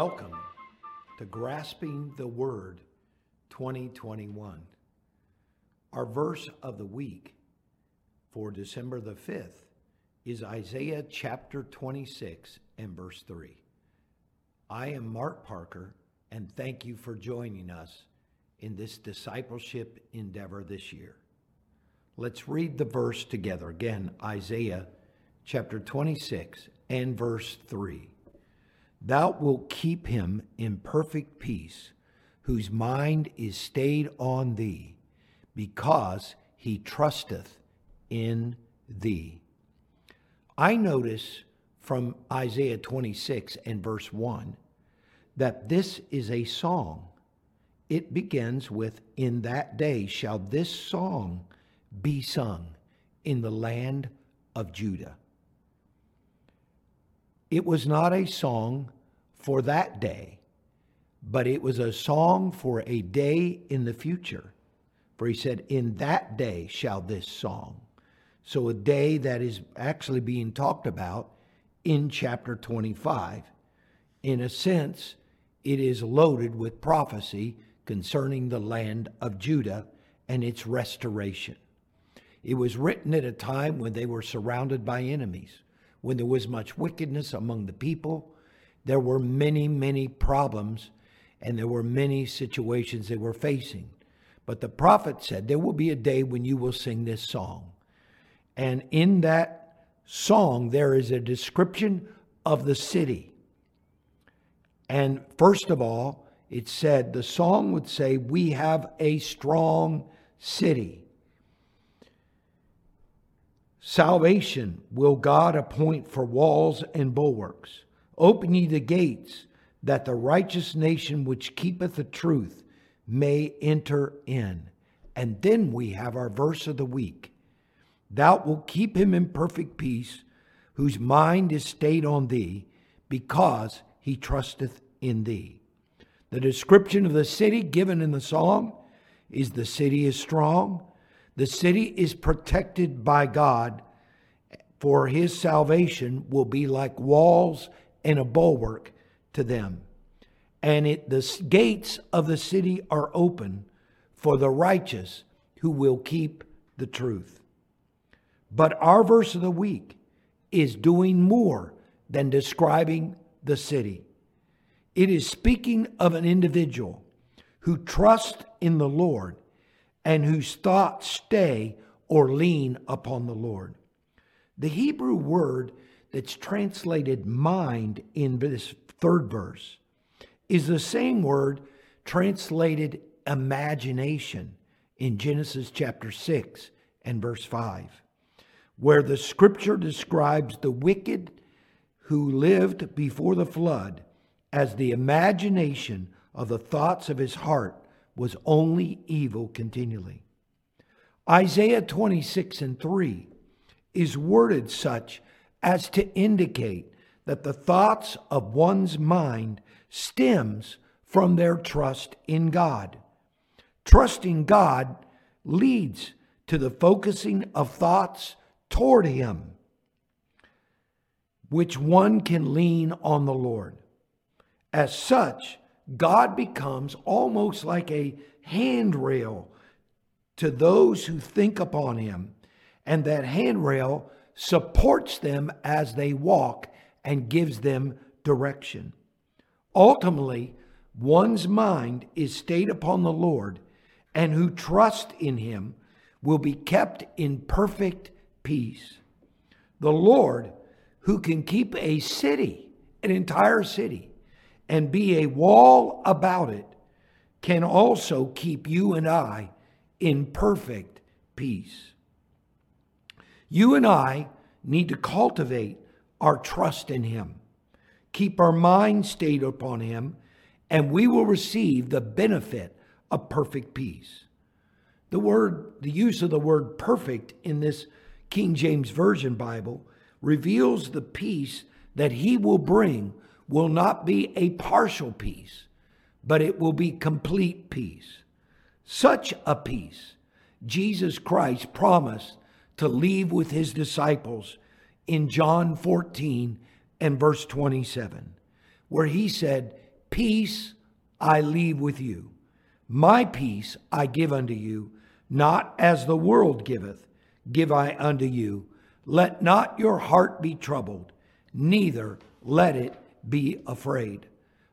Welcome to Grasping the Word 2021. Our verse of the week for December the 5th is Isaiah chapter 26 and verse 3. I am Mark Parker, and thank you for joining us in this discipleship endeavor this year. Let's read the verse together. Again, Isaiah chapter 26 and verse 3. Thou wilt keep him in perfect peace, whose mind is stayed on thee, because he trusteth in thee. I notice from Isaiah 26 and verse 1 that this is a song. It begins with, In that day shall this song be sung in the land of Judah. It was not a song for that day, but it was a song for a day in the future. For he said, In that day shall this song. So a day that is actually being talked about in chapter 25. In a sense, it is loaded with prophecy concerning the land of Judah and its restoration. It was written at a time when they were surrounded by enemies when there was much wickedness among the people. There were many, many problems, and there were many situations they were facing. But the prophet said, There will be a day when you will sing this song. And in that song, there is a description of the city. And first of all, it said, the song would say, We have a strong city. Salvation will God appoint for walls and bulwarks. Open ye the gates, that the righteous nation which keepeth the truth may enter in. And then we have our verse of the week Thou wilt keep him in perfect peace, whose mind is stayed on thee, because he trusteth in thee. The description of the city given in the song is the city is strong, the city is protected by God, for his salvation will be like walls and a bulwark to them. And it, the gates of the city are open for the righteous who will keep the truth. But our verse of the week is doing more than describing the city. It is speaking of an individual who trusts in the Lord and whose thoughts stay or lean upon the Lord. The Hebrew word that's translated mind in this third verse is the same word translated imagination in Genesis chapter 6 and verse 5, where the scripture describes the wicked who lived before the flood as the imagination of the thoughts of his heart was only evil continually. Isaiah 26 and 3 is worded such as to indicate that the thoughts of one's mind stems from their trust in God. Trusting God leads to the focusing of thoughts toward Him, which one can lean on the Lord. As such, God becomes almost like a handrail to those who think upon him, and that handrail supports them as they walk and gives them direction. Ultimately, one's mind is stayed upon the Lord, and who trust in him will be kept in perfect peace. The Lord, who can keep a city, an entire city, and be a wall about it can also keep you and I in perfect peace. You and I need to cultivate our trust in Him, keep our mind stayed upon Him, and we will receive the benefit of perfect peace. The word, the use of the word perfect in this King James Version Bible reveals the peace that He will bring will not be a partial peace, but it will be complete peace. Such a peace Jesus Christ promised to leave with his disciples in John 14 and verse 27, where he said, Peace I leave with you. My peace I give unto you, not as the world giveth, give I unto you. Let not your heart be troubled, neither let it be afraid.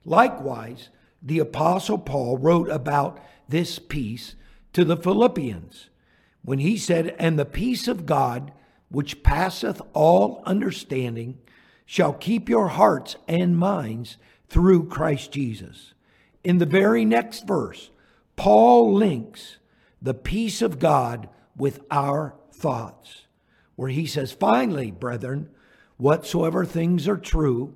Likewise, the Apostle Paul wrote about this peace to the Philippians when he said, And the peace of God, which passeth all understanding, shall keep your hearts and minds through Christ Jesus. In the very next verse, Paul links the peace of God with our thoughts, where he says, Finally, brethren, whatsoever things are true,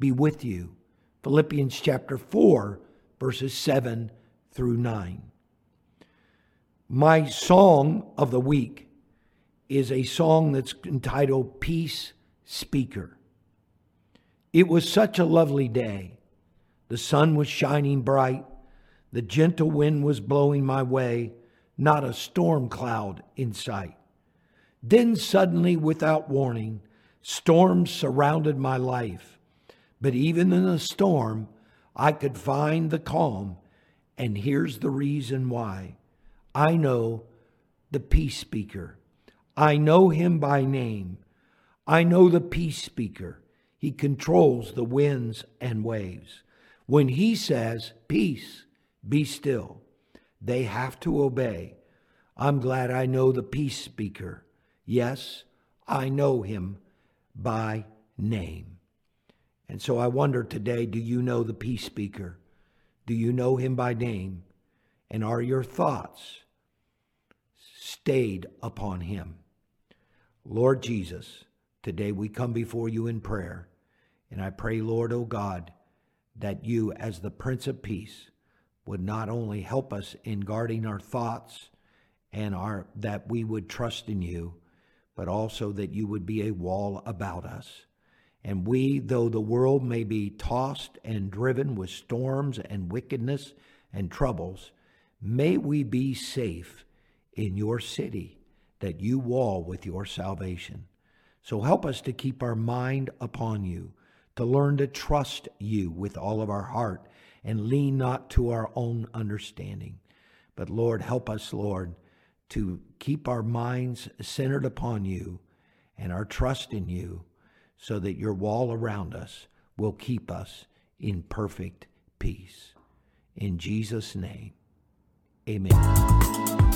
be with you. Philippians chapter 4, verses 7 through 9. My song of the week is a song that's entitled Peace Speaker. It was such a lovely day. The sun was shining bright. The gentle wind was blowing my way, not a storm cloud in sight. Then suddenly, without warning, storms surrounded my life. But even in the storm, I could find the calm. And here's the reason why I know the peace speaker. I know him by name. I know the peace speaker. He controls the winds and waves. When he says, Peace, be still, they have to obey. I'm glad I know the peace speaker. Yes, I know him by name. And so I wonder today do you know the peace speaker? Do you know him by name? And are your thoughts stayed upon him? Lord Jesus, today we come before you in prayer. And I pray, Lord, O oh God, that you, as the Prince of Peace, would not only help us in guarding our thoughts and our that we would trust in you, but also that you would be a wall about us. And we, though the world may be tossed and driven with storms and wickedness and troubles, may we be safe in your city that you wall with your salvation. So help us to keep our mind upon you, to learn to trust you with all of our heart and lean not to our own understanding. But Lord, help us, Lord, to keep our minds centered upon you and our trust in you so that your wall around us will keep us in perfect peace. In Jesus' name, amen.